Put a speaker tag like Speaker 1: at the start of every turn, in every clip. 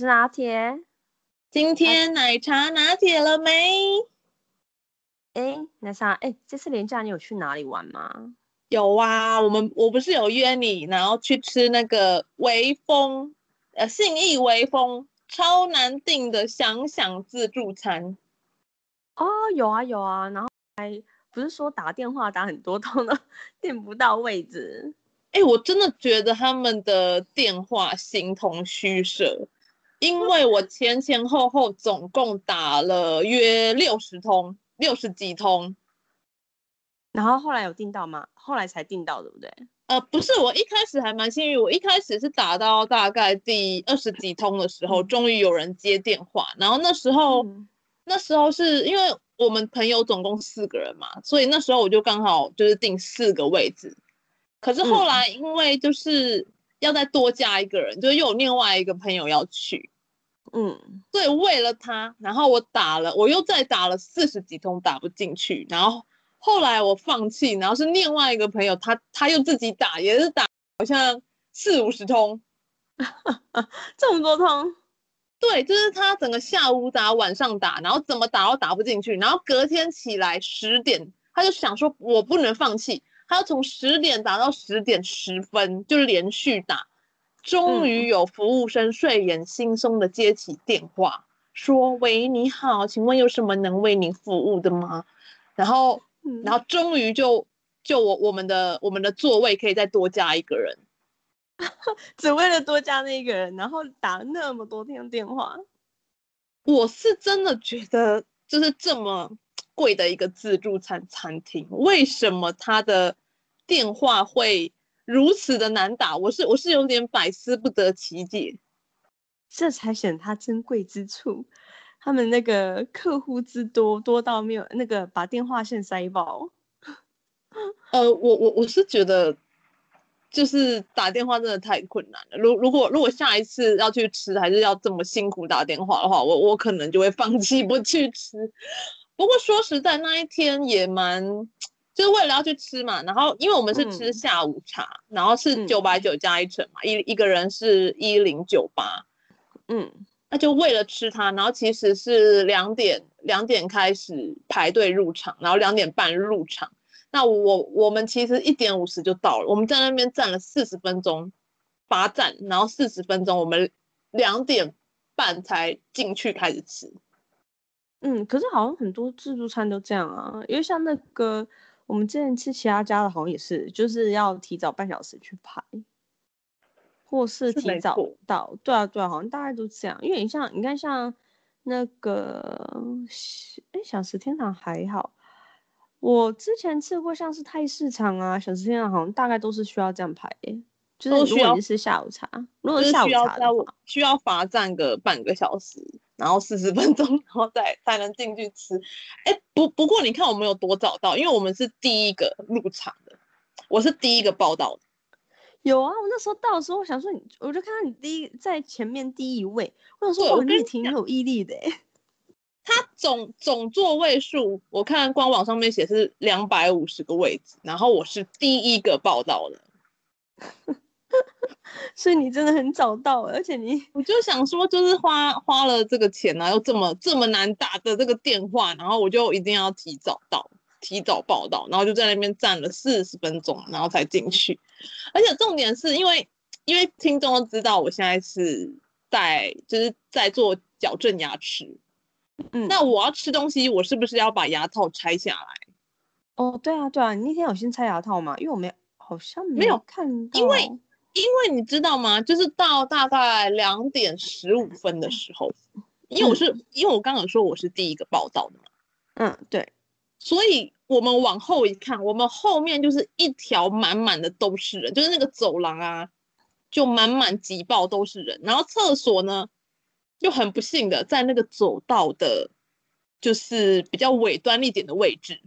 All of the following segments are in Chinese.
Speaker 1: 是拿铁。
Speaker 2: 今天奶茶拿铁了没？
Speaker 1: 哎，奶茶，哎，这次连假你有去哪里玩吗？
Speaker 2: 有啊，我们我不是有约你，然后去吃那个微风，呃，信义微风超难订的想想自助餐。
Speaker 1: 哦，有啊有啊，然后还不是说打电话打很多通都 订不到位置。
Speaker 2: 哎、欸，我真的觉得他们的电话形同虚设，因为我前前后后总共打了约六十通，六十几通，
Speaker 1: 然后后来有订到吗？后来才订到，对不对？
Speaker 2: 呃，不是，我一开始还蛮幸运，我一开始是打到大概第二十几通的时候，终于有人接电话，然后那时候，嗯、那时候是因为我们朋友总共四个人嘛，所以那时候我就刚好就是订四个位置。可是后来，因为就是要再多加一个人，嗯、就又有另外一个朋友要去，嗯，所以为了他，然后我打了，我又再打了四十几通打不进去，然后后来我放弃，然后是另外一个朋友，他他又自己打，也是打好像四五十通，
Speaker 1: 这么多通，
Speaker 2: 对，就是他整个下午打，晚上打，然后怎么打都打不进去，然后隔天起来十点，他就想说，我不能放弃。他要从十点打到十点十分，就连续打，终于有服务生睡眼惺忪的接起电话，嗯、说：“喂，你好，请问有什么能为您服务的吗？”然后，嗯、然后终于就就我我们的我们的座位可以再多加一个人，
Speaker 1: 只为了多加那一个人，然后打那么多天电话，
Speaker 2: 我是真的觉得就是这么贵的一个自助餐餐厅，为什么他的电话会如此的难打，我是我是有点百思不得其解，
Speaker 1: 这才显它珍贵之处。他们那个客户之多，多到没有那个把电话线塞爆。
Speaker 2: 呃，我我我是觉得，就是打电话真的太困难了。如如果如果下一次要去吃，还是要这么辛苦打电话的话，我我可能就会放弃不去吃。不过说实在，那一天也蛮。就是为了要去吃嘛，然后因为我们是吃下午茶，嗯、然后是九百九加一层嘛，一、嗯、一个人是一零九八，嗯，那就为了吃它，然后其实是两点两点开始排队入场，然后两点半入场，那我我们其实一点五十就到了，我们在那边站了四十分钟，罚站，然后四十分钟，我们两点半才进去开始吃，
Speaker 1: 嗯，可是好像很多自助餐都这样啊，因为像那个。我们之前吃其他家的，好像也是，就是要提早半小时去排，或是提早到。对啊，对啊，好像大概都这样。因为你像，你看像那个，哎，小食天堂还好。我之前吃过像是泰市场啊，小食天堂好像大概都是需要这样排，就是如果你是下午茶，如果是下午茶的话，
Speaker 2: 需要罚站个半个小时。然后四十分钟，然后再才能进去吃。哎，不不过你看我们有多早到，因为我们是第一个入场的，我是第一个报道的。
Speaker 1: 有啊，我那时候到的时候，我想说你，我就看到你第一在前面第一位，我想说你挺有毅力的。
Speaker 2: 他总总座位数，我看官网上面写是两百五十个位置，然后我是第一个报道的。
Speaker 1: 所以你真的很早到，而且你，
Speaker 2: 我就想说，就是花花了这个钱呢、啊，又这么这么难打的这个电话，然后我就一定要提早到，提早报到，然后就在那边站了四十分钟，然后才进去。而且重点是因为，因为听众都知道我现在是在就是在做矫正牙齿，嗯，那我要吃东西，我是不是要把牙套拆下来？
Speaker 1: 哦，对啊，对啊，你那天有先拆牙套吗？因为我没好像没有看到，
Speaker 2: 因为。因为你知道吗？就是到大概两点十五分的时候，因为我是、嗯、因为我刚刚说我是第一个报道的嘛，
Speaker 1: 嗯，对，
Speaker 2: 所以我们往后一看，我们后面就是一条满满的都是人，就是那个走廊啊，就满满挤爆都是人，然后厕所呢，就很不幸的在那个走道的，就是比较尾端一点的位置。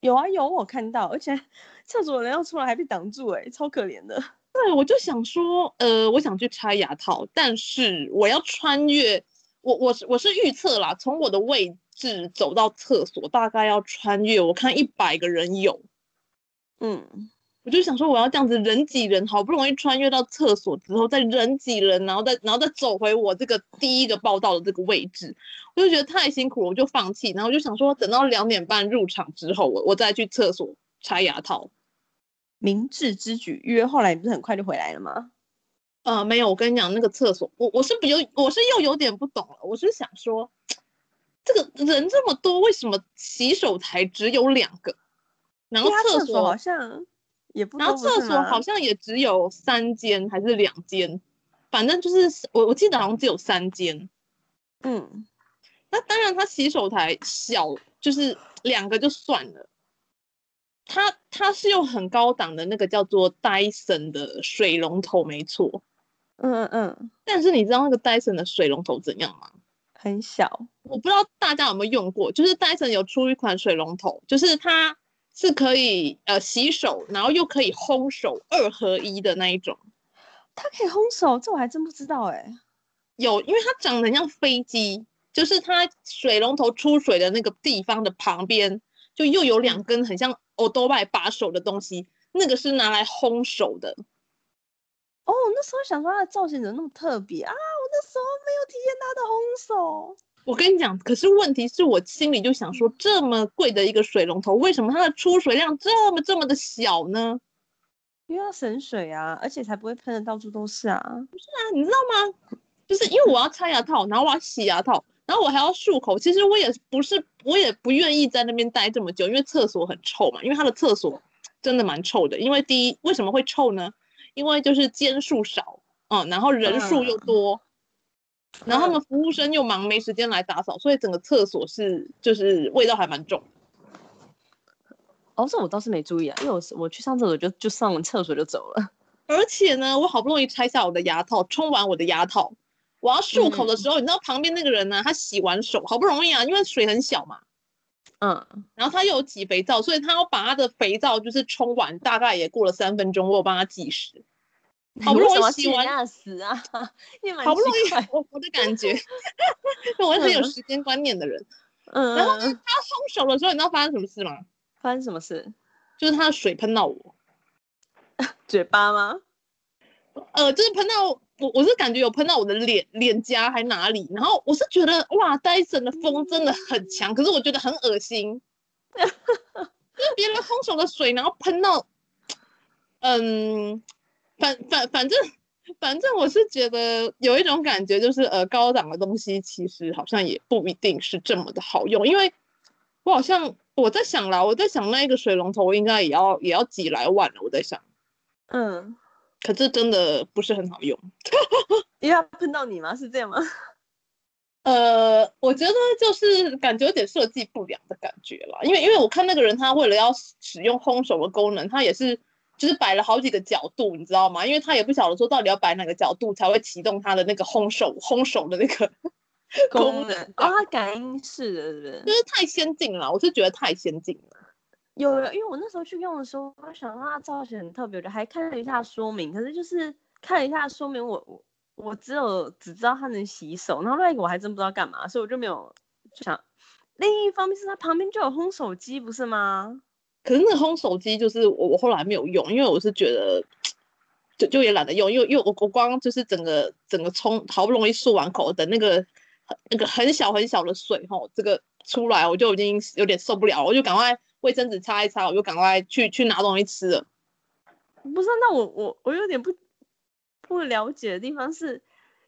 Speaker 1: 有啊有，我看到，而且厕所人要出来还被挡住、欸，哎，超可怜的。
Speaker 2: 对，我就想说，呃，我想去拆牙套，但是我要穿越，我我是我是预测啦，从我的位置走到厕所大概要穿越，我看一百个人有，
Speaker 1: 嗯，
Speaker 2: 我就想说我要这样子人挤人，好不容易穿越到厕所之后再人挤人，然后再然后再走回我这个第一个报道的这个位置，我就觉得太辛苦了，我就放弃，然后我就想说等到两点半入场之后，我我再去厕所拆牙套。
Speaker 1: 明智之举，因为后来不是很快就回来了吗？
Speaker 2: 呃，没有，我跟你讲，那个厕所，我我是比较，我是又有点不懂了。我是想说，这个人这么多，为什么洗手台只有两个？然后厕所
Speaker 1: 好像也不，
Speaker 2: 然后厕所好像也只有三间还是两间，反正就是我我记得好像只有三间。
Speaker 1: 嗯，
Speaker 2: 那当然，他洗手台小，就是两个就算了。它它是用很高档的那个叫做 Dyson 的水龙头，没错。
Speaker 1: 嗯嗯嗯。
Speaker 2: 但是你知道那个 Dyson 的水龙头怎样吗？
Speaker 1: 很小。
Speaker 2: 我不知道大家有没有用过，就是 Dyson 有出一款水龙头，就是它是可以呃洗手，然后又可以烘手二合一的那一种。
Speaker 1: 它可以烘手，这我还真不知道哎、欸。
Speaker 2: 有，因为它长得很像飞机，就是它水龙头出水的那个地方的旁边，就又有两根很像。欧多拜把手的东西，那个是拿来烘手的。
Speaker 1: 哦，那时候想说它的造型怎么那么特别啊？我那时候没有体验它的烘手。
Speaker 2: 我跟你讲，可是问题是我心里就想说，这么贵的一个水龙头，为什么它的出水量这么这么的小呢？
Speaker 1: 因为要省水啊，而且才不会喷的到处都是啊。
Speaker 2: 不是啊，你知道吗？就是因为我要拆牙套，然后我要洗牙套。然后我还要漱口，其实我也不是，我也不愿意在那边待这么久，因为厕所很臭嘛。因为他的厕所真的蛮臭的。因为第一，为什么会臭呢？因为就是间数少，嗯，然后人数又多，嗯、然后他们服务生又忙，没时间来打扫，所以整个厕所是就是味道还蛮重。
Speaker 1: 哦，这我倒是没注意啊，因为我我去上厕所就就上完厕所就走了。
Speaker 2: 而且呢，我好不容易拆下我的牙套，冲完我的牙套。我要漱口的时候，嗯、你知道旁边那个人呢？他洗完手，好不容易啊，因为水很小嘛，
Speaker 1: 嗯，
Speaker 2: 然后他又有挤肥皂，所以他要把他的肥皂就是冲完，大概也过了三分钟，我有帮他计时。好不容易洗完
Speaker 1: 死啊！
Speaker 2: 好不容易，我我的感觉，我是很有时间观念的人。
Speaker 1: 嗯，
Speaker 2: 然后他烘手的时候，你知道发生什么事吗？
Speaker 1: 发生什么事？
Speaker 2: 就是他的水喷到我
Speaker 1: 嘴巴吗？
Speaker 2: 呃，就是喷到。我我是感觉有喷到我的脸脸颊还哪里，然后我是觉得哇，戴森的风真的很强，可是我觉得很恶心，就是别人空手的水，然后喷到，嗯，反反反正反正我是觉得有一种感觉，就是呃，高档的东西其实好像也不一定是这么的好用，因为我好像我在想啦，我在想那一个水龙头应该也要也要几来万了，我在想，
Speaker 1: 嗯。
Speaker 2: 可是真的不是很好用，
Speaker 1: 因为要喷到你吗？是这样吗？
Speaker 2: 呃，我觉得就是感觉有点设计不良的感觉啦。因为因为我看那个人他为了要使用烘手的功能，他也是就是摆了好几个角度，你知道吗？因为他也不晓得说到底要摆哪个角度才会启动他的那个烘手烘手的那个功能。
Speaker 1: 啊，它感应式的，是不是？
Speaker 2: 就是太先进了，我是觉得太先进了。
Speaker 1: 有，因为我那时候去用的时候，我想它造型很特别，的还看了一下说明。可是就是看了一下说明，我我我只有只知道它能洗手，然后另外一个我还真不知道干嘛，所以我就没有就想。另一方面是它旁边就有烘手机，不是吗？
Speaker 2: 可是那个烘手机就是我我后来没有用，因为我是觉得就就也懒得用，因为因为我我光就是整个整个冲好不容易漱完口的那个那个很小很小的水吼，这个出来我就已经有点受不了，我就赶快。卫生纸擦一擦，我就赶快去去拿东西吃了。
Speaker 1: 不是，那我我我有点不不了解的地方是，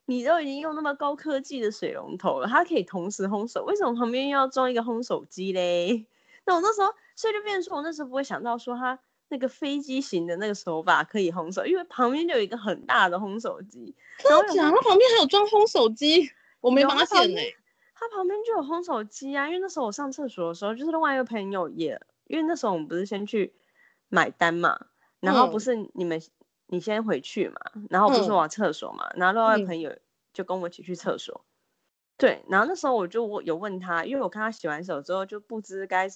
Speaker 1: 你都已经用那么高科技的水龙头了，它可以同时烘手，为什么旁边又要装一个烘手机嘞？那我那时候，所以就变成说我那时候不会想到说它那个飞机型的那个手把可以烘手，因为旁边就有一个很大的烘手机。
Speaker 2: 真的假的？它旁边还有装烘手机？我没发现呢、欸。
Speaker 1: 它旁边就有烘手机啊，因为那时候我上厕所的时候，就是另外一个朋友也，因为那时候我们不是先去买单嘛，然后不是你们、嗯、你先回去嘛，然后不是我厕所嘛，嗯、然后另外一个朋友就跟我一起去厕所。嗯、对，然后那时候我就我有问他，因为我看他洗完手之后就不知该。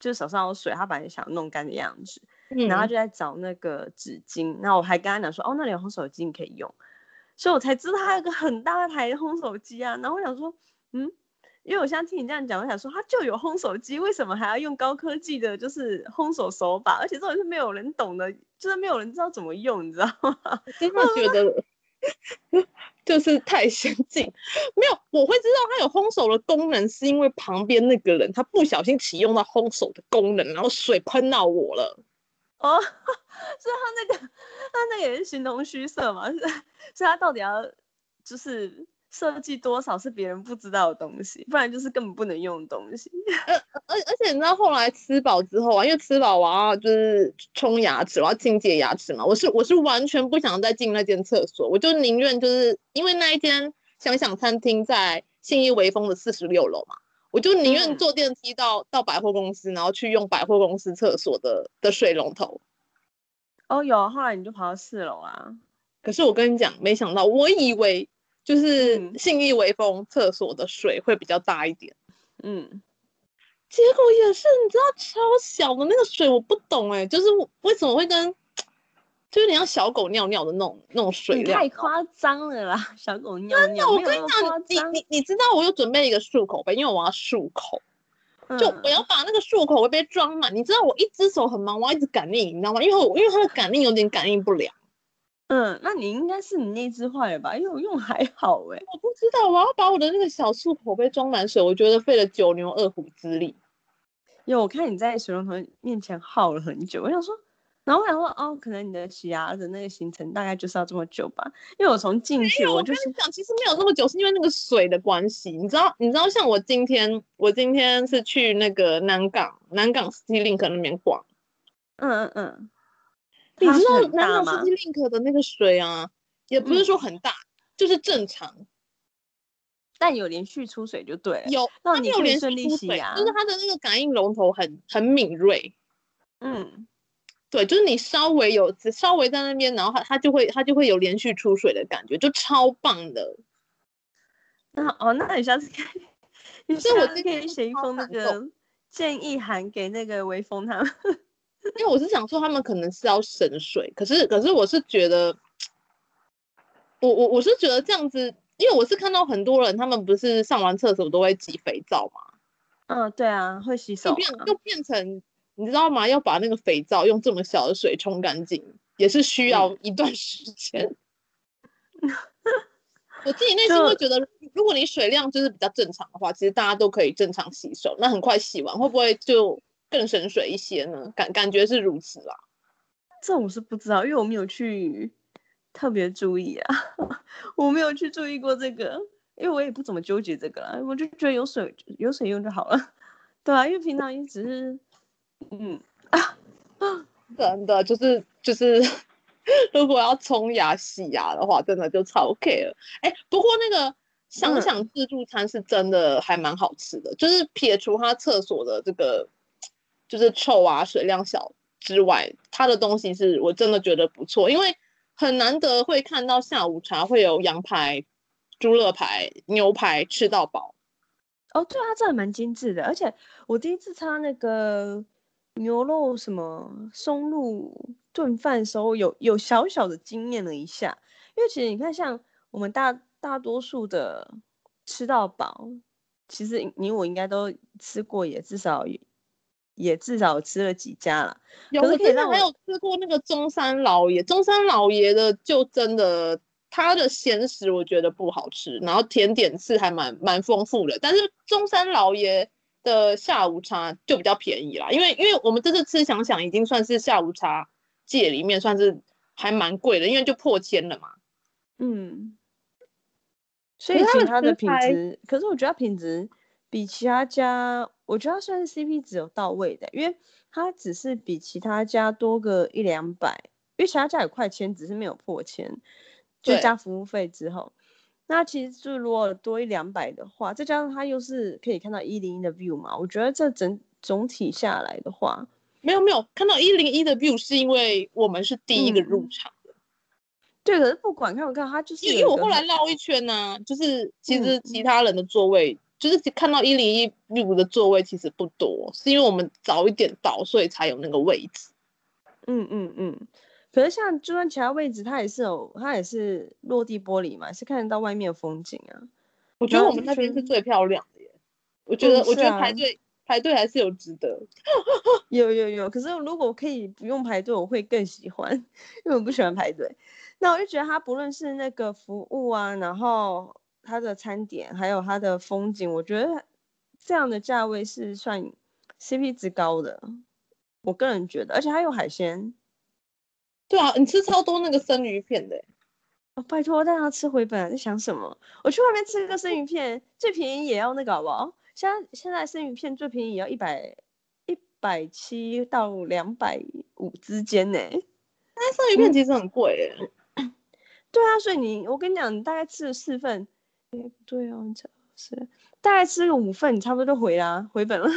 Speaker 1: 就是手上有水，他本来想弄干的样子，嗯、然后就在找那个纸巾，然后我还跟他讲说，哦，那里有烘手机，你可以用，所以我才知道他有个很大的台烘手机啊。然后我想说，嗯，因为我现在听你这样讲，我想说它就有烘手机，为什么还要用高科技的，就是烘手手法？而且这种是没有人懂的，就是没有人知道怎么用，你知道吗？
Speaker 2: 我真的觉得。就是太先进，没有，我会知道它有烘手的功能，是因为旁边那个人他不小心启用到烘手的功能，然后水喷到我了。
Speaker 1: 哦，所以他那个，他那个也是形同虚设嘛？是，是他到底要就是。设计多少是别人不知道的东西，不然就是根本不能用的东西。
Speaker 2: 而而而且你知道后来吃饱之后啊，因为吃饱我要就是冲牙齿，我要清洁牙齿嘛。我是我是完全不想再进那间厕所，我就宁愿就是因为那一间想想餐厅在信义微风的四十六楼嘛，我就宁愿坐电梯到、嗯、到百货公司，然后去用百货公司厕所的的水龙头。
Speaker 1: 哦，有，后来你就跑到四楼啊。
Speaker 2: 可是我跟你讲，没想到，我以为。就是信义微风厕所的水会比较大一点，
Speaker 1: 嗯，
Speaker 2: 结果也是，你知道超小的那个水，我不懂哎、欸，就是为什么会跟，就有点像小狗尿尿的那种那种水量，
Speaker 1: 太夸张了啦，小狗尿尿。
Speaker 2: 我跟你讲，你你你知道我有准备一个漱口杯，因为我要漱口，就我要把那个漱口杯装满。你知道我一只手很忙，我要一直感应，你知道吗？因为我因为它的感应有点感应不了。
Speaker 1: 嗯，那你应该是你那只坏了吧？因为我用还好哎、欸。
Speaker 2: 我不知道，我要把我的那个小漱口杯装满水，我觉得费了九牛二虎之力。
Speaker 1: 因为我看你在水龙头面前耗了很久，我想说，然后我想说，哦，可能你的洗牙的那个行程大概就是要这么久吧？因为我从进去我就是
Speaker 2: 我讲，其实没有这么久，是因为那个水的关系。你知道，你知道，像我今天，我今天是去那个南港南港 City Link 那边逛。
Speaker 1: 嗯嗯嗯。
Speaker 2: 你知道南港 City Link 的那个水啊，也不是说很大，嗯、就是正常，
Speaker 1: 但有连续出水就对了。
Speaker 2: 有，
Speaker 1: 那你有连续出水啊？
Speaker 2: 就是它的那个感应龙头很很敏锐。
Speaker 1: 嗯，
Speaker 2: 对，就是你稍微有稍微在那边，然后它它就会它就会有连续出水的感觉，就超棒的。
Speaker 1: 那哦，那你下次可以，你是我可以写一封那个建议函给那个微风他们。
Speaker 2: 因为我是想说，他们可能是要省水，可是可是我是觉得，我我我是觉得这样子，因为我是看到很多人，他们不是上完厕所都会挤肥皂嘛？
Speaker 1: 嗯，对啊，会洗手，
Speaker 2: 就变就变成你知道吗？要把那个肥皂用这么小的水冲干净，也是需要一段时间。嗯、我自己内心会觉得，如果你水量就是比较正常的话，其实大家都可以正常洗手，那很快洗完会不会就？更省水一些呢，感感觉是如此啦。
Speaker 1: 这我是不知道，因为我没有去特别注意啊，我没有去注意过这个，因为我也不怎么纠结这个啦，我就觉得有水有水用就好了，对啊，因为平常一直是，嗯啊，
Speaker 2: 真的就是就是，如果要冲牙洗牙的话，真的就超 OK 了。哎，不过那个想想自助餐是真的还蛮好吃的，嗯、就是撇除它厕所的这个。就是臭啊，水量小之外，它的东西是我真的觉得不错，因为很难得会看到下午茶会有羊排、猪肋排、牛排吃到饱。
Speaker 1: 哦，对啊，这还蛮精致的，而且我第一次吃那个牛肉什么松露炖饭的时候，有有小小的惊艳了一下，因为其实你看，像我们大大多数的吃到饱，其实你我应该都吃过，也至少。也至少吃了几家了，
Speaker 2: 有我真的还有吃过那个中山老爷，中山老爷的就真的他的咸食我觉得不好吃，然后甜点是还蛮蛮丰富的，但是中山老爷的下午茶就比较便宜啦，因为因为我们这次吃想想已经算是下午茶界里面算是还蛮贵的，因为就破千了嘛，
Speaker 1: 嗯，所以其他的品质，可是我觉得品质比其他家。我觉得算是 CP 值有到位的，因为它只是比其他家多个一两百，因为其他家有快千，只是没有破千，就加服务费之后，那其实就如果多一两百的话，再加上它又是可以看到一零一的 view 嘛，我觉得这整总体下来的话，
Speaker 2: 没有没有看到一零一的 view 是因为我们是第一个入场。嗯
Speaker 1: 对，可是不管看不看，他就是
Speaker 2: 因为我后来绕一圈呢、啊，就是其实其他人的座位，嗯、就是看到一零一 view 的座位其实不多，是因为我们早一点到，所以才有那个位置。
Speaker 1: 嗯嗯嗯。可是像就算其他位置，它也是有，它也是落地玻璃嘛，是看得到外面的风景啊。
Speaker 2: 我觉得我们那边是最漂亮的耶。我觉得，嗯啊、我觉得排队排队还是有值得。
Speaker 1: 有有有，可是如果可以不用排队，我会更喜欢，因为我不喜欢排队。那我就觉得它不论是那个服务啊，然后它的餐点，还有它的风景，我觉得这样的价位是算 CP 值高的。我个人觉得，而且还有海鲜。
Speaker 2: 对啊，你吃超多那个生鱼片的。
Speaker 1: 哦，拜托，大家吃回本，在想什么？我去外面吃个生鱼片，最便宜也要那个好不好？现在现在生鱼片最便宜也要一百一百七到两百五之间呢。
Speaker 2: 那生鱼片其实很贵耶。嗯
Speaker 1: 对啊，所以你我跟你讲，你大概吃了四份，哎，不对哦，是大概吃个五份，你差不多就回啦，回本了。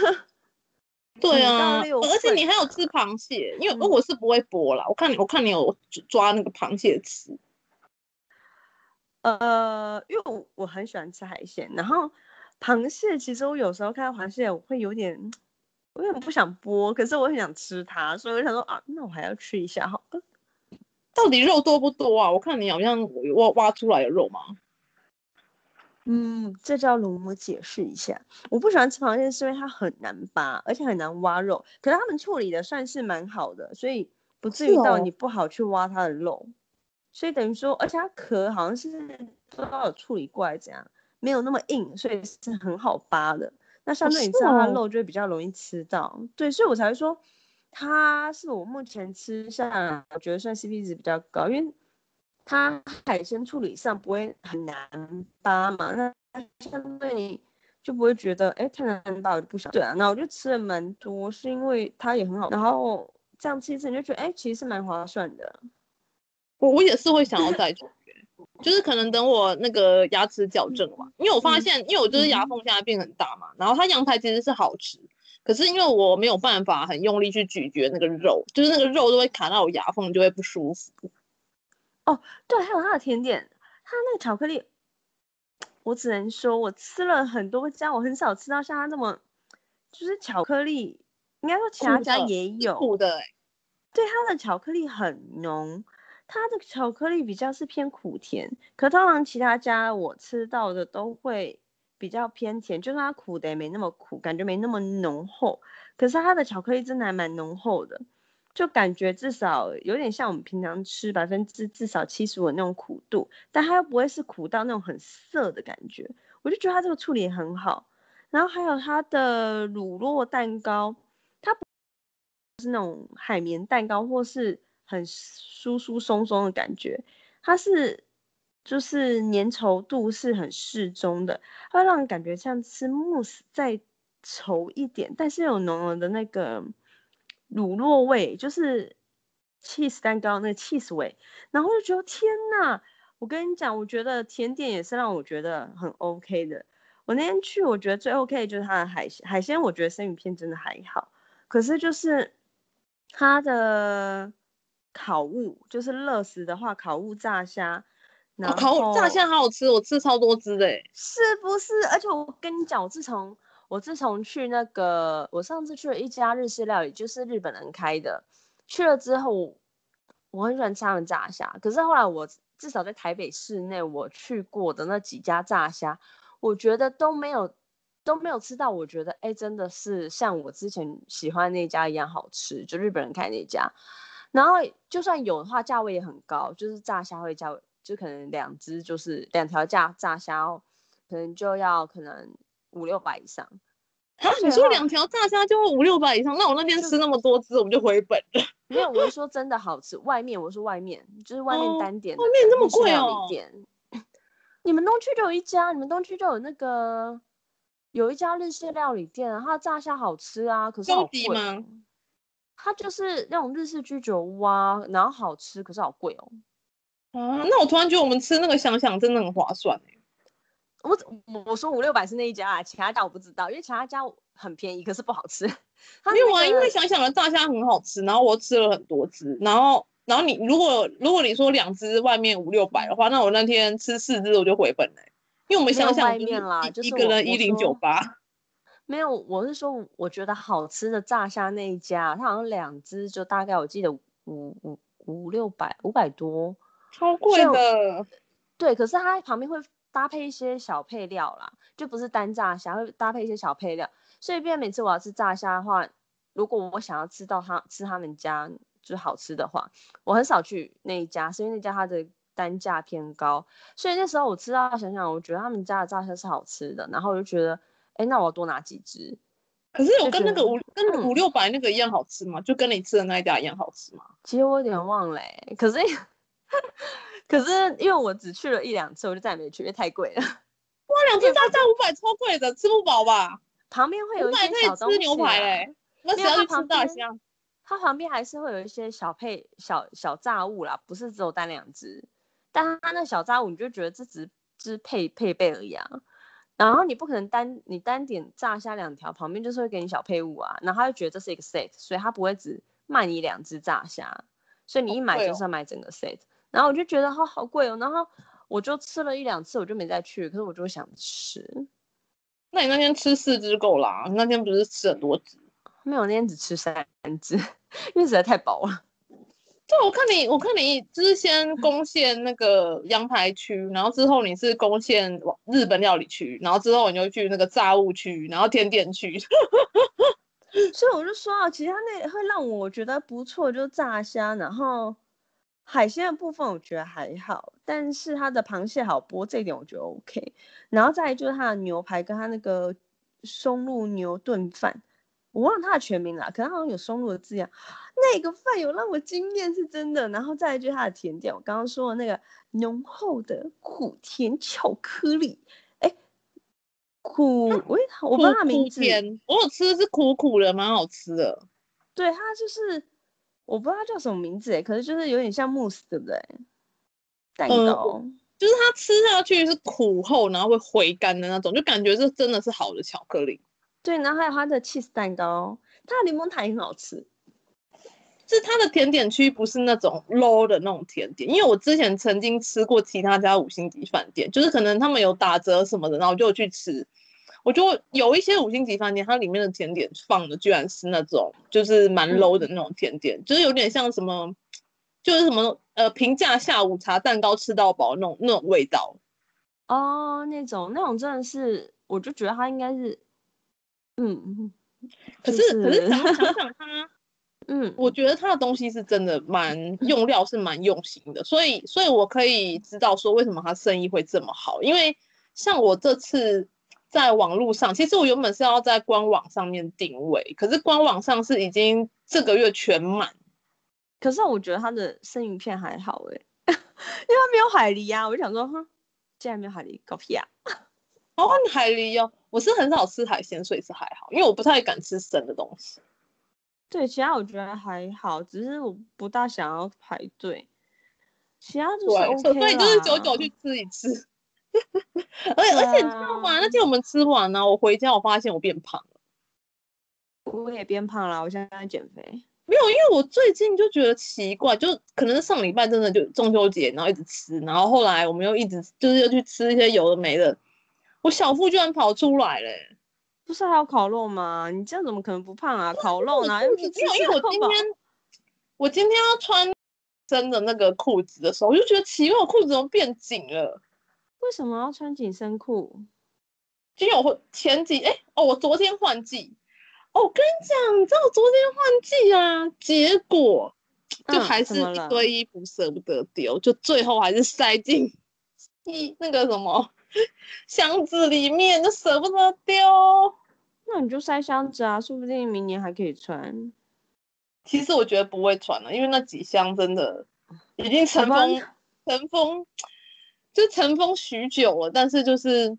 Speaker 2: 对啊，而且你还有吃螃蟹，因为我是不会剥啦，嗯、我看你，我看你有抓那个螃蟹吃。
Speaker 1: 呃，因为我我很喜欢吃海鲜，然后螃蟹其实我有时候看到螃蟹，我会有点，我有点不想剥，可是我很想吃它，所以我想说啊，那我还要吃一下好了。
Speaker 2: 到底肉多不多啊？我看你好像挖挖出来的肉吗？
Speaker 1: 嗯，这就要容我解释一下。我不喜欢吃螃蟹，是因为它很难扒，而且很难挖肉。可是他们处理的算是蛮好的，所以不至于到你不好去挖它的肉。哦、所以等于说，而且它壳好像是都有处理过来，这样没有那么硬，所以是很好扒的。那相对你吃到它肉就会比较容易吃到。哦、对，所以我才会说。它是我目前吃下来，我觉得算 CP 值比较高，因为它海鲜处理上不会很难扒嘛，那相对你就不会觉得哎太难扒，我就不想。对啊，那我就吃了蛮多，是因为它也很好，然后这样吃一次你就觉得哎其实是蛮划算的。
Speaker 2: 我我也是会想要再去，就是可能等我那个牙齿矫正嘛，因为我发现，嗯、因为我就是牙缝现在变很大嘛，嗯、然后它羊排其实是好吃。可是因为我没有办法很用力去咀嚼那个肉，就是那个肉都会卡到我牙缝，就会不舒服。
Speaker 1: 哦，对，还有它的甜点，它那个巧克力，我只能说我吃了很多家，我很少吃到像它那么，就是巧克力，应该说其他家也有
Speaker 2: 苦的，欸，
Speaker 1: 对，它的巧克力很浓，它的巧克力比较是偏苦甜，可通常其他家我吃到的都会。比较偏甜，就是它苦的也没那么苦，感觉没那么浓厚。可是它的巧克力真的还蛮浓厚的，就感觉至少有点像我们平常吃百分之至少七十五那种苦度，但它又不会是苦到那种很涩的感觉。我就觉得它这个处理很好。然后还有它的乳酪蛋糕，它不是那种海绵蛋糕，或是很酥酥松松的感觉，它是。就是粘稠度是很适中的，它会让人感觉像吃慕斯再稠一点，但是有浓浓的那个乳酪味，就是 cheese 蛋糕那个 cheese 味，然后就觉得天呐，我跟你讲，我觉得甜点也是让我觉得很 OK 的。我那天去，我觉得最 OK 的就是它的海鲜，海鲜我觉得生鱼片真的还好，可是就是它的烤物，就是乐食的话，烤物炸虾。
Speaker 2: 然后烤炸虾好好吃，我吃超多只的，
Speaker 1: 是不是？而且我跟你讲，我自从我自从去那个，我上次去了一家日式料理，就是日本人开的，去了之后，我很喜欢吃他们炸虾。可是后来我至少在台北市内我去过的那几家炸虾，我觉得都没有都没有吃到，我觉得哎，真的是像我之前喜欢那家一样好吃，就日本人开那家。然后就算有的话，价位也很高，就是炸虾会价位。就可能两只就是两条价炸虾，可能就要可能五六百以上。
Speaker 2: 啊，你说两条炸虾就会五六百以上？那我那天吃那么多只，我们就回本了。
Speaker 1: 没有，我是说真的好吃。外面我说外面，就是外面单点、
Speaker 2: 哦。外面这么贵
Speaker 1: 哦？你们东区就有一家，你们东区就有那个有一家日式料理店，它的炸虾好吃啊，可是好贵吗？它就是那种日式居酒屋啊，然后好吃，可是好贵哦。
Speaker 2: 啊，那我突然觉得我们吃那个想想真的很划算哎。
Speaker 1: 我我说五六百是那一家啊，其他家我不知道，因为其他家很便宜，可是不好吃。
Speaker 2: 没有啊，因为想想的炸虾很好吃，然后我吃了很多只，然后然后你如果如果你说两只外面五六百的话，那我那天吃四只我就回本了，因为我们想想外面啦，就是一个人一零九八。
Speaker 1: 没有，我是说我觉得好吃的炸虾那一家，它好像两只就大概我记得五五五六百五百多，
Speaker 2: 超贵的。
Speaker 1: 对，可是它旁边会。搭配一些小配料啦，就不是单炸虾，会搭配一些小配料。所以，变每次我要吃炸虾的话，如果我想要吃到他吃他们家就是好吃的话，我很少去那一家，是因为那家它的单价偏高。所以那时候我吃到想想，我觉得他们家的炸虾是好吃的，然后我就觉得，哎，那我要多拿几只。
Speaker 2: 可是我跟那个五跟五六百那个一样好吃吗？就跟你吃的那一家一样好吃吗？
Speaker 1: 其实我有点忘了，欸，可是。可是因为我只去了一两次，我就再也没去，因为太贵了。
Speaker 2: 哇，两次炸虾五百，超贵的，吃不饱吧？
Speaker 1: 旁边会有一些小东西、啊。吃牛排嘞、欸，那只要去吃炸虾。它旁边还是会有一些小配小小炸物啦，不是只有单两只。但它那小炸物，你就觉得这只只配配备而已啊。然后你不可能单你单点炸虾两条，旁边就是会给你小配物啊。然后他就觉得这是一个 set，所以他不会只卖你两只炸虾，所以你一买就是要买整个 set。然后我就觉得好好贵哦，然后我就吃了一两次，我就没再去。可是我就想吃。
Speaker 2: 那你那天吃四只够啦？那天不是吃很多只？
Speaker 1: 没有，那天只吃三只，因为实在太饱了。
Speaker 2: 对，我看你，我看你就是先攻陷那个羊排区，然后之后你是攻陷日本料理区，然后之后你就去那个炸物区，然后甜点区。
Speaker 1: 所以我就说啊，其实他那会让我觉得不错，就是炸虾，然后。海鲜的部分我觉得还好，但是它的螃蟹好剥，这一点我觉得 OK。然后再来就是它的牛排跟它那个松露牛炖饭，我忘了它的全名了，可能好像有松露的字样。那个饭有让我惊艳，是真的。然后再来就是它的甜点，我刚刚说的那个浓厚的苦甜巧克力，哎，苦，喂，我不知道它名字，
Speaker 2: 我有吃的是苦苦的，蛮好吃的。
Speaker 1: 对，它就是。我不知道它叫什么名字哎，可是就是有点像慕斯，对不对？蛋糕，
Speaker 2: 嗯，就是它吃下去是苦后，然后会回甘的那种，就感觉这真的是好的巧克力。
Speaker 1: 对，然后还有它的 cheese 蛋糕，它的柠檬塔也很好吃。
Speaker 2: 是它的甜点区不是那种 low 的那种甜点，因为我之前曾经吃过其他家五星级饭店，就是可能他们有打折什么的，然后我就去吃。我就有一些五星级饭店，它里面的甜点放的居然是那种就是蛮 low 的那种甜点，嗯、就是有点像什么，就是什么呃平价下午茶蛋糕吃到饱那种那种味道。
Speaker 1: 哦，那种那种真的是，我就觉得它应该是，嗯，
Speaker 2: 可是、就是、可是想想想它，嗯，我觉得它的东西是真的蛮用料是蛮用心的，所以所以我可以知道说为什么它生意会这么好，因为像我这次。在网络上，其实我原本是要在官网上面定位，可是官网上是已经这个月全满。
Speaker 1: 可是我觉得它的生鱼片还好哎，因为它没有海鱺啊，我就想说，哼，竟然没有海鱺，搞屁啊！
Speaker 2: 哦，海鱺哦，我是很少吃海鲜，所以是还好，因为我不太敢吃生的东西。
Speaker 1: 对，其他我觉得还好，只是我不大想要排队。其他就是 OK
Speaker 2: 对，就是久久去吃一次。而且而且你知道吗？那天我们吃完呢、啊，我回家我发现我变胖了。
Speaker 1: 我也变胖了，我现在在减肥。
Speaker 2: 没有，因为我最近就觉得奇怪，就可能是上礼拜真的就中秋节，然后一直吃，然后后来我们又一直就是又去吃一些有的没的，我小腹居然跑出来了。
Speaker 1: 不是还有烤肉吗？你这样怎么可能不胖啊？烤肉呢？没有，
Speaker 2: 因为我今天我今天要穿真的那个裤子的时候，我就觉得奇怪，我裤子怎么变紧了？
Speaker 1: 为什么要穿紧身裤？
Speaker 2: 因为我前几哎哦，我昨天换季哦，我跟你讲，你知道我昨天换季啊，结果就还是一堆衣服舍不得丢，嗯、就最后还是塞进 一那个什么 箱子里面，就舍不得丢。
Speaker 1: 那你就塞箱子啊，说不定明年还可以穿。
Speaker 2: 其实我觉得不会穿了，因为那几箱真的已经尘封，尘封。就尘封许久了，但是就是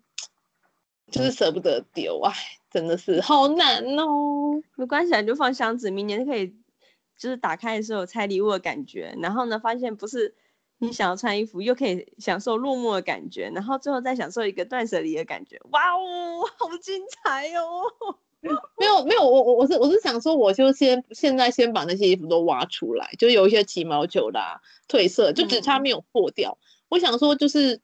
Speaker 2: 就是舍不得丢，哎，真的是好难哦。
Speaker 1: 没关系，你就放箱子，明年可以就是打开的时候有拆礼物的感觉，然后呢，发现不是你想要穿衣服，又可以享受落寞的感觉，然后最后再享受一个断舍离的感觉。哇哦，好精彩哦！
Speaker 2: 没有没有，我我我是我是想说，我就先现在先把那些衣服都挖出来，就有一些起毛球啦、褪色，就只差没有破掉。嗯、我想说，就是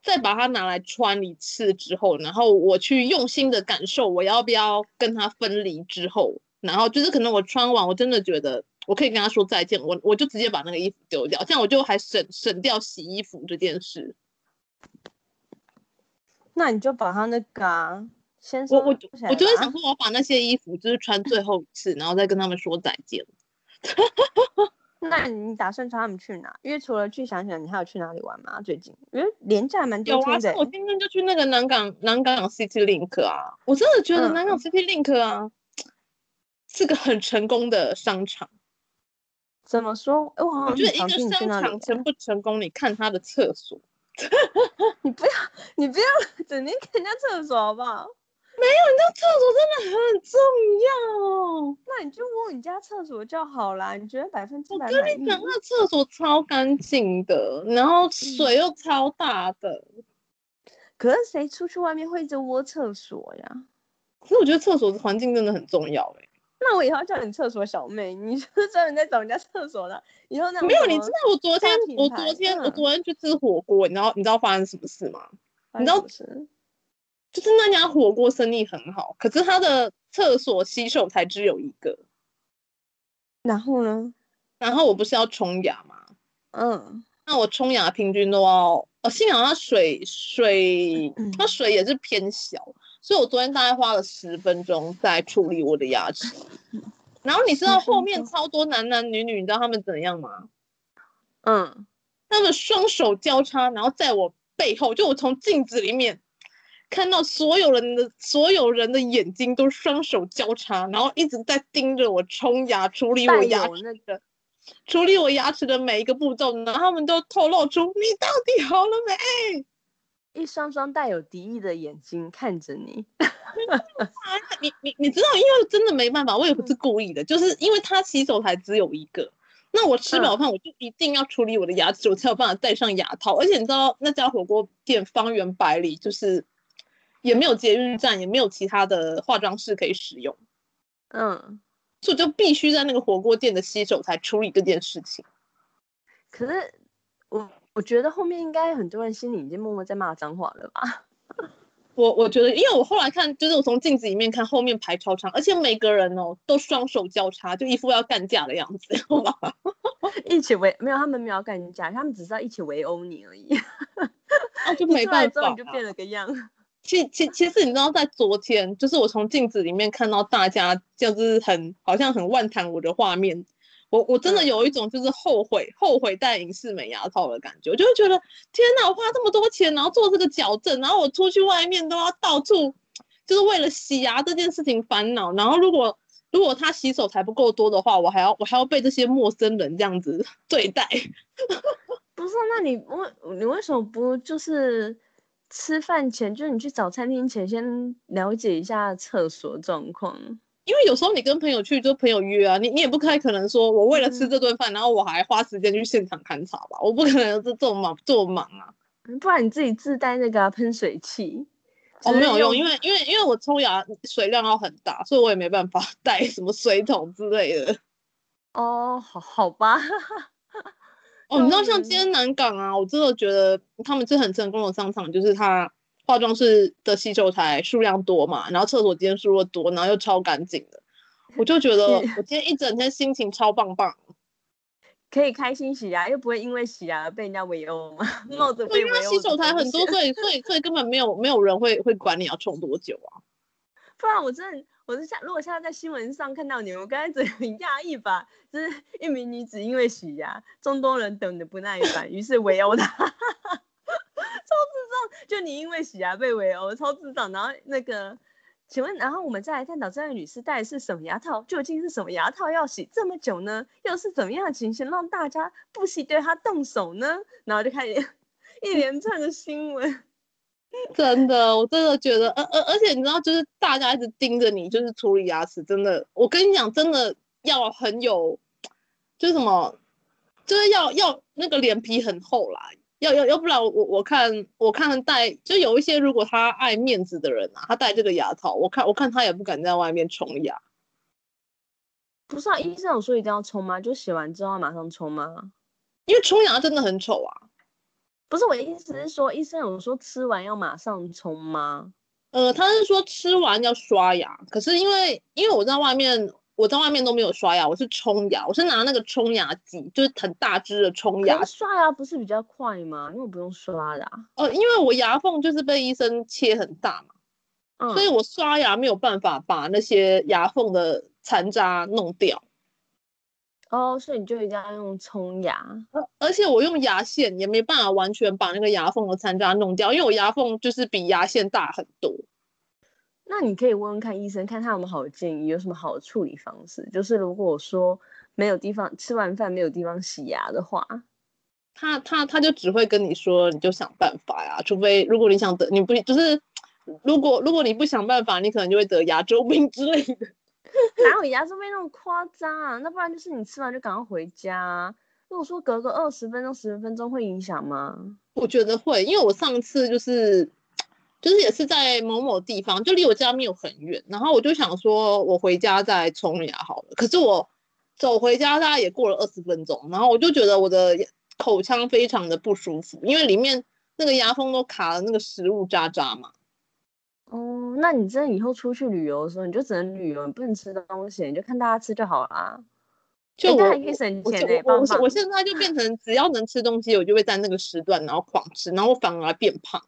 Speaker 2: 再把它拿来穿一次之后，然后我去用心的感受，我要不要跟它分离之后，然后就是可能我穿完，我真的觉得我可以跟他说再见，我我就直接把那个衣服丢掉，这样我就还省省掉洗衣服这件事。
Speaker 1: 那你就把它那个、啊。
Speaker 2: 我我我就是想说，我把那些衣服就是穿最后一次，然后再跟他们说再见。
Speaker 1: 那你打算穿他们去哪？因为除了去想想，你还有去哪里玩吗？最近因为廉价蛮多天的。
Speaker 2: 有啊，我今天就去那个南港南港 City Link 啊，我真的觉得南港 City Link 啊、嗯、是个很成功的商场。
Speaker 1: 怎么说？我好像
Speaker 2: 觉得一个商场成不成功，你看它的厕所。
Speaker 1: 你不要你不要整天看人家厕所好不好？
Speaker 2: 没有，你知道厕所真的很重要哦。
Speaker 1: 那你就摸你家厕所就好啦。你觉得百分之百？
Speaker 2: 我跟你讲，那厕所超干净的，然后水又超大的。
Speaker 1: 嗯、可是谁出去外面会一直窝厕所呀？
Speaker 2: 可是我觉得厕所的环境真的很重要哎。
Speaker 1: 那我以后要叫你厕所小妹，你是专门在找人家厕所的。以后那
Speaker 2: 没有，你知道我昨天我昨天、嗯、我昨天去吃火锅，你知道你知道发生什么事吗？你知道是？就是那家火锅生意很好，可是他的厕所洗手台只有一个。
Speaker 1: 然后呢？
Speaker 2: 然后我不是要冲牙吗？
Speaker 1: 嗯。
Speaker 2: 那我冲牙平均都要，哦，幸好它水水，它水也是偏小，所以我昨天大概花了十分钟在处理我的牙齿。然后你知道后面超多男男女女，你知道他们怎样吗？
Speaker 1: 嗯。
Speaker 2: 他们双手交叉，然后在我背后，就我从镜子里面。看到所有人的所有人的眼睛都双手交叉，然后一直在盯着我冲牙，处理我牙齿那个，处理我牙齿的每一个步骤，然后他们都透露出你到底好了没？
Speaker 1: 一双双带有敌意的眼睛看着你。
Speaker 2: 你你你知道，因为真的没办法，我也不是故意的，就是因为他洗手台只有一个，那我吃饱饭我就一定要处理我的牙齿，我才有办法戴上牙套。而且你知道那家火锅店方圆百里就是。也没有捷运站，也没有其他的化妆室可以使用，
Speaker 1: 嗯，
Speaker 2: 所以就必须在那个火锅店的洗手台处理这件事情。
Speaker 1: 可是我我觉得后面应该很多人心里已经默默在骂脏话了吧？
Speaker 2: 我我觉得，因为我后来看，就是我从镜子里面看，后面排超长，而且每个人哦都双手交叉，就一副要干架的样子，好吧？
Speaker 1: 一起围没有，他们没有干架，他们只是要一起围殴你而已。
Speaker 2: 啊，就 没办法，
Speaker 1: 你就变了个样。
Speaker 2: 其其其实你知道，在昨天，就是我从镜子里面看到大家就是很好像很万谈我的画面，我我真的有一种就是后悔、嗯、后悔戴隐适美牙套的感觉，我就会觉得天哪，我花这么多钱，然后做这个矫正，然后我出去外面都要到处就是为了洗牙这件事情烦恼，然后如果如果他洗手台不够多的话，我还要我还要被这些陌生人这样子 对待。
Speaker 1: 不是，那你为你为什么不就是？吃饭前就是你去找餐厅前，先了解一下厕所状况。
Speaker 2: 因为有时候你跟朋友去，就朋友约啊，你你也不太可能说我为了吃这顿饭，嗯、然后我还花时间去现场勘察吧？我不可能这这么忙这么忙啊。
Speaker 1: 不然你自己自带那个喷、啊、水器。
Speaker 2: 哦，没有用，因为因为因为我冲牙水量要很大，所以我也没办法 带什么水桶之类的。
Speaker 1: 哦，好好吧。
Speaker 2: 哦，你知道像今天南港啊，我真的觉得他们是很成功的商场，就是他化妆室的洗手台数量多嘛，然后厕所间数又多，然后又超干净的，我就觉得我今天一整天心情超棒棒，
Speaker 1: 可以开心洗牙，又不会因为洗牙而被人家围殴嘛，帽子被围殴。因为
Speaker 2: 洗手台很多，所以所以所以根本没有没有人会会管你要冲多久啊，
Speaker 1: 不然我真的。我是下，如果现在在新闻上看到你，我刚才 很讶异吧？就是一名女子因为洗牙，众多人等的不耐烦，于是围殴她，超智障！就你因为洗牙被围殴，超智障。然后那个，请问，然后我们再来探讨这位女士戴的是什么牙套？究竟是什么牙套要洗这么久呢？又是怎么样的情形让大家不惜对她动手呢？然后就开始 一连串的新闻。
Speaker 2: 真的，我真的觉得，而而而且你知道，就是大家一直盯着你，就是处理牙齿，真的，我跟你讲，真的要很有就是什么，就是要要那个脸皮很厚啦，要要要不然我我看我看戴就有一些如果他爱面子的人啊，他戴这个牙套，我看我看他也不敢在外面冲牙。
Speaker 1: 不是啊，医生有说一定要冲吗？就洗完之后马上冲吗？
Speaker 2: 因为冲牙真的很丑啊。
Speaker 1: 不是，我的意思是说，医生有说吃完要马上冲吗？
Speaker 2: 呃，他是说吃完要刷牙，可是因为因为我在外面，我在外面都没有刷牙，我是冲牙，我是拿那个冲牙机，就是很大支的冲牙。
Speaker 1: 刷牙不是比较快吗？因为我不用刷牙。
Speaker 2: 呃，因为我牙缝就是被医生切很大嘛，嗯，所以我刷牙没有办法把那些牙缝的残渣弄掉。
Speaker 1: 哦，所以你就一定要用冲牙，
Speaker 2: 而而且我用牙线也没办法完全把那个牙缝的残渣弄掉，因为我牙缝就是比牙线大很多。
Speaker 1: 那你可以问问看医生，看他有没有好的建议，有什么好的处理方式。就是如果说没有地方吃完饭没有地方洗牙的话，
Speaker 2: 他他他就只会跟你说，你就想办法呀。除非如果你想得，你不就是如果如果你不想办法，你可能就会得牙周病之类的。
Speaker 1: 哪有牙周病那么夸张啊？那不然就是你吃完就赶快回家。如果说隔个二十分钟、十分钟会影响吗？
Speaker 2: 我觉得会，因为我上次就是就是也是在某某地方，就离我家没有很远，然后我就想说我回家再冲牙好了。可是我走回家大概也过了二十分钟，然后我就觉得我的口腔非常的不舒服，因为里面那个牙缝都卡了那个食物渣渣嘛。
Speaker 1: 哦，那你真的以后出去旅游的时候，你就只能旅游，你不能吃东西，你就看大家吃就好啦。
Speaker 2: 就
Speaker 1: 可以省钱呢。
Speaker 2: 我我我现在就变成只要能吃东西，我就会在那个时段然后狂吃，然后我反而变胖。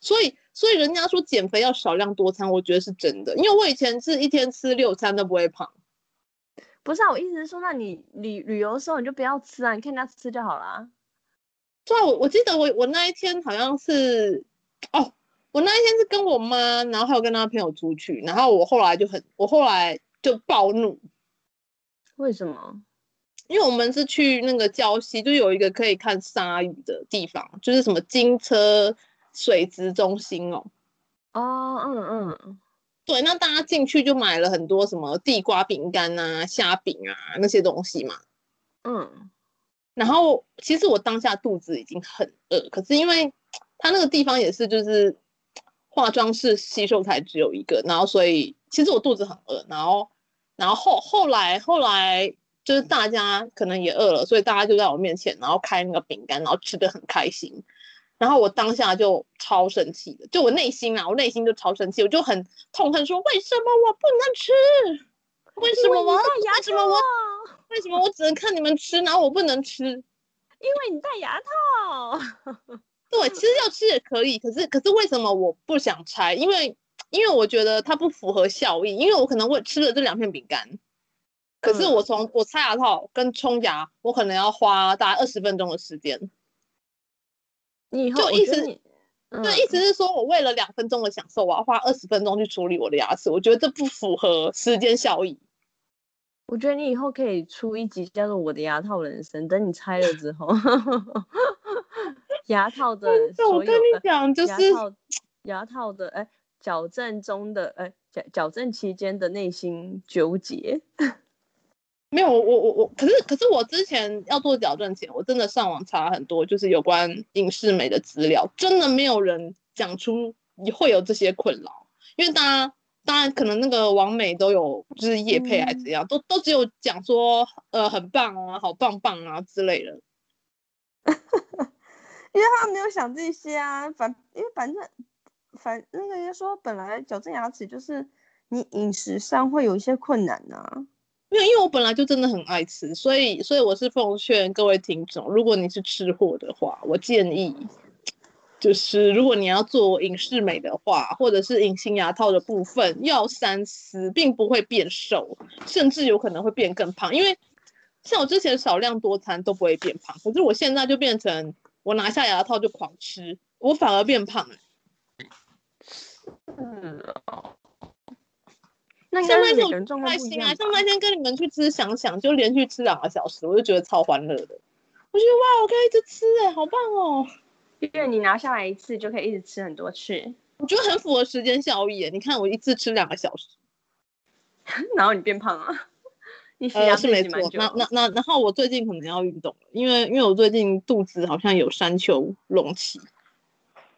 Speaker 2: 所以所以人家说减肥要少量多餐，我觉得是真的，因为我以前是一天吃六餐都不会胖。
Speaker 1: 不是啊，我意思是说，那你旅旅游的时候你就不要吃啊，你看人家吃就好啦。
Speaker 2: 对啊，我我记得我我那一天好像是哦。我那一天是跟我妈，然后还有跟她朋友出去，然后我后来就很，我后来就暴怒。
Speaker 1: 为什么？
Speaker 2: 因为我们是去那个礁溪，就有一个可以看鲨鱼的地方，就是什么金车水质中心哦。
Speaker 1: 哦，嗯嗯，
Speaker 2: 对，那大家进去就买了很多什么地瓜饼干啊、虾饼啊那些东西嘛。
Speaker 1: 嗯。
Speaker 2: 然后其实我当下肚子已经很饿，可是因为它那个地方也是就是。化妆室洗手台只有一个，然后所以其实我肚子很饿，然后然后后后来后来就是大家可能也饿了，所以大家就在我面前，然后开那个饼干，然后吃的很开心，然后我当下就超生气的，就我内心啊，我内心就超生气，我就很痛恨说，为什么我不能吃？为什么我为什么我为什么我只能看你们吃，然后我不能吃？
Speaker 1: 因为你戴牙套。
Speaker 2: 对，其实要吃也可以，可是可是为什么我不想拆？因为因为我觉得它不符合效益，因为我可能会吃了这两片饼干，可是我从我拆牙套跟冲牙，我可能要花大概二十分钟的时间。
Speaker 1: 你以后
Speaker 2: 就意思，
Speaker 1: 嗯、
Speaker 2: 对，意思是说我为了两分钟的享受，我要花二十分钟去处理我的牙齿，我觉得这不符合时间效益。
Speaker 1: 我觉得你以后可以出一集叫做《我的牙套人生》，等你拆了之后。牙套的我跟你讲，就是牙套，牙套的哎，矫正中的哎，矫矫正期间的内心纠结。
Speaker 2: 没有，我我我，可是可是我之前要做矫正前，我真的上网查很多，就是有关影视美的资料，真的没有人讲出你会有这些困扰，因为大家当然可能那个网美都有就是叶配还是怎样，嗯、都都只有讲说呃很棒啊，好棒棒啊之类的。
Speaker 1: 因为他没有想这些啊，反因为反正反那个人说，本来矫正牙齿就是你饮食上会有一些困难呐、啊。
Speaker 2: 没有，因为我本来就真的很爱吃，所以所以我是奉劝各位听众，如果你是吃货的话，我建议就是如果你要做隐适美的话，或者是隐形牙套的部分，要三思，并不会变瘦，甚至有可能会变更胖。因为像我之前少量多餐都不会变胖，可是我现在就变成。我拿下牙套就狂吃，我反而变胖了。
Speaker 1: 是啊，
Speaker 2: 那像那天我开心啊，像那天跟你们去吃想想，就连续吃两个小时，我就觉得超欢乐的。我觉得哇，我可以一直吃哎、欸，好棒哦！
Speaker 1: 因为你拿下来一次就可以一直吃很多次，
Speaker 2: 我觉得很符合时间效益。你看我一次吃两个小时，
Speaker 1: 然后你变胖啊？你洗牙
Speaker 2: 是没错。那那那然后我最近可能要运动了，因为因为我最近肚子好像有山丘隆起。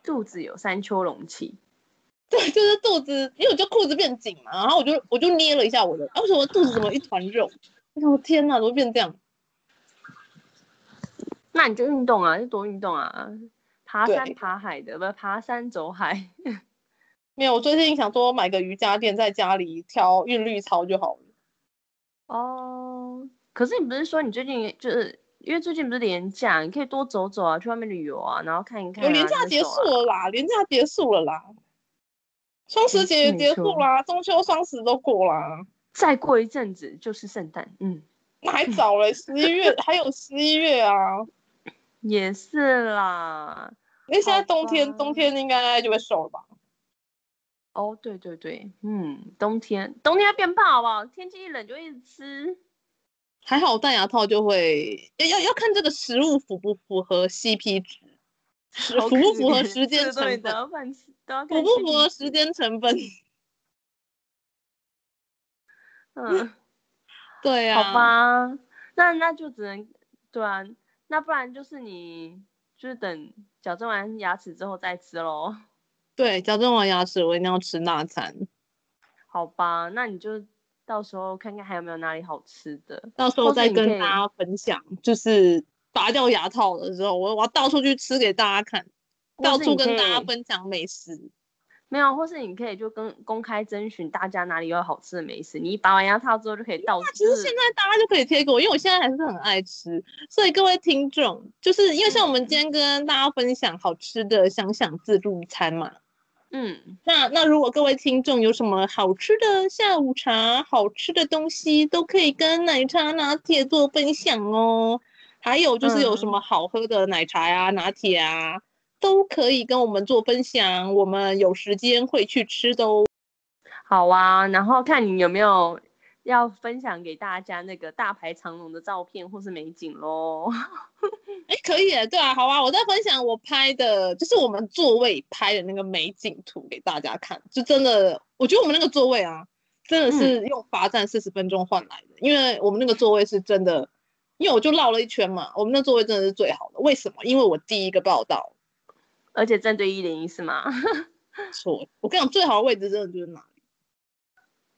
Speaker 1: 肚子有山丘隆起。
Speaker 2: 对，就是肚子，因为我就裤子变紧嘛，然后我就我就捏了一下我的，为什么肚子怎么一团肉？我想天哪，怎么变这样？
Speaker 1: 那你就运动啊，就多运动啊，爬山爬海的，不是爬山走海。
Speaker 2: 没有，我最近想说买个瑜伽垫，在家里跳韵律操就好了。
Speaker 1: 哦，可是你不是说你最近就是因为最近不是年假，你可以多走走啊，去外面旅游啊，然后看一看、啊。有
Speaker 2: 连假结束了啦，年假结束了啦。双十节也结束啦，中秋、双十都过啦，
Speaker 1: 再过一阵子就是圣诞。嗯，
Speaker 2: 那还早嘞，十一月还有十一月啊。
Speaker 1: 也是啦，
Speaker 2: 因为现在冬天，冬天应该就会瘦了吧？
Speaker 1: 哦，对对对，嗯，冬天冬天要变胖好不好？天气一冷就一直吃。
Speaker 2: 还好戴牙套就会要要要看这个食物符不符合 CP 值，符不符合时间成本。符不符合时间成本？
Speaker 1: 嗯，
Speaker 2: 对呀、啊。
Speaker 1: 好吧，那那就只能对啊，那不然就是你就是等矫正完牙齿之后再吃喽。
Speaker 2: 对，矫正完牙齿我一定要吃那餐。
Speaker 1: 好吧，那你就到时候看看还有没有哪里好吃的，
Speaker 2: 到时候再跟大家分享。就是拔掉牙套的时候，我我要到处去吃给大家看。到处跟大家分享美食，
Speaker 1: 没有，或是你可以就跟公开征询大家哪里有好吃的美食，你一拔完牙套之后就可以到处。
Speaker 2: 其实现在大家就可以贴给我，因为我现在还是很爱吃，所以各位听众，就是因为像我们今天跟大家分享好吃的想想自助餐嘛，
Speaker 1: 嗯，
Speaker 2: 那那如果各位听众有什么好吃的下午茶、好吃的东西，都可以跟奶茶拿铁做分享哦。还有就是有什么好喝的奶茶呀、啊、拿铁啊。都可以跟我们做分享，我们有时间会去吃的哦。
Speaker 1: 好啊，然后看你有没有要分享给大家那个大排长龙的照片或是美景喽。
Speaker 2: 哎，可以，对啊，好啊，我再分享我拍的，就是我们座位拍的那个美景图给大家看。就真的，我觉得我们那个座位啊，真的是用罚站四十分钟换来的，嗯，因为我们那个座位是真的，因为我就绕了一圈嘛，我们那座位真的是最好的。为什么？因为我第一个报道。
Speaker 1: 而且正对一零一是吗？
Speaker 2: 错，我跟你讲，最好的位置真的就是哪里？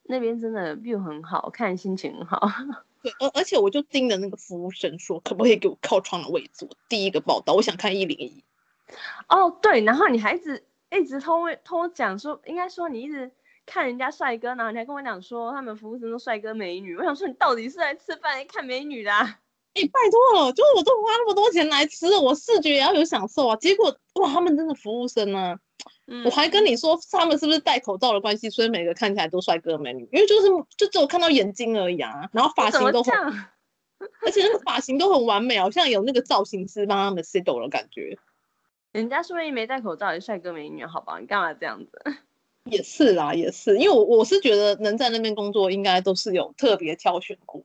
Speaker 1: 那边真的 view 很好，看心情很好。
Speaker 2: 对，而而且我就盯着那个服务生说，可不可以给我靠窗的位置？我第一个报道，我想看一零一。
Speaker 1: 哦，对，然后你还一直一直偷偷讲说，应该说你一直看人家帅哥，然后你还跟我讲说他们服务生都帅哥美女。我想说，你到底是来吃饭还看美女的啊？
Speaker 2: 哎、欸，拜托了，就是我都花那么多钱来吃了，我视觉也要有享受啊。结果哇，他们真的服务生呢、啊嗯，我还跟你说他们是不是戴口罩的关系，所以每个看起来都帅哥美女，因为就是就只有看到眼睛而已啊。然后发型都很，而且那个发型都很完美，好像有那个造型师帮他们 set 的感觉。
Speaker 1: 人家说你没戴口罩也帅哥美女，好吧？你干嘛这样子？
Speaker 2: 也是啦，也是，因为我我是觉得能在那边工作，应该都是有特别挑选过。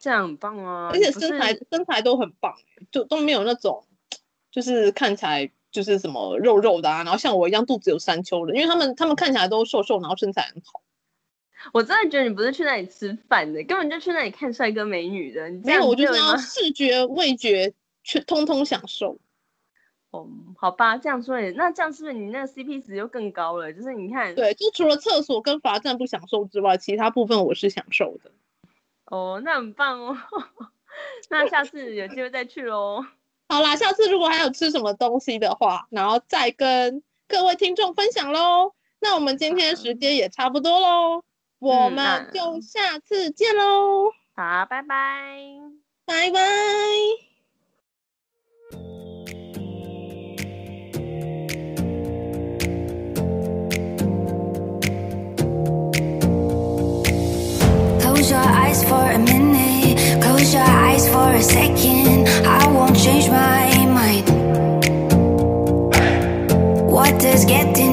Speaker 1: 这样很棒啊！
Speaker 2: 而且身材身材都很棒，就都没有那种，就是看起来就是什么肉肉的啊，然后像我一样肚子有三丘的，因为他们他们看起来都瘦瘦，然后身材很好。
Speaker 1: 我真的觉得你不是去那里吃饭的，根本就去那里看帅哥美女的。你
Speaker 2: 没有，我就是要视觉味觉去通通享受。
Speaker 1: 哦，好吧，这样说也，那这样是不是你那个 CP 值又更高了？就是你看，
Speaker 2: 对，就除了厕所跟罚站不享受之外，其他部分我是享受的。
Speaker 1: 哦，那很棒哦，那下次有机会再去喽。
Speaker 2: 好啦，下次如果还有吃什么东西的话，然后再跟各位听众分享喽。那我们今天时间也差不多喽，我们就下次见喽。
Speaker 1: 好，拜拜，
Speaker 2: 拜拜。
Speaker 3: Close your eyes for a minute. Close your eyes for a second. I won't change my mind.
Speaker 2: What is getting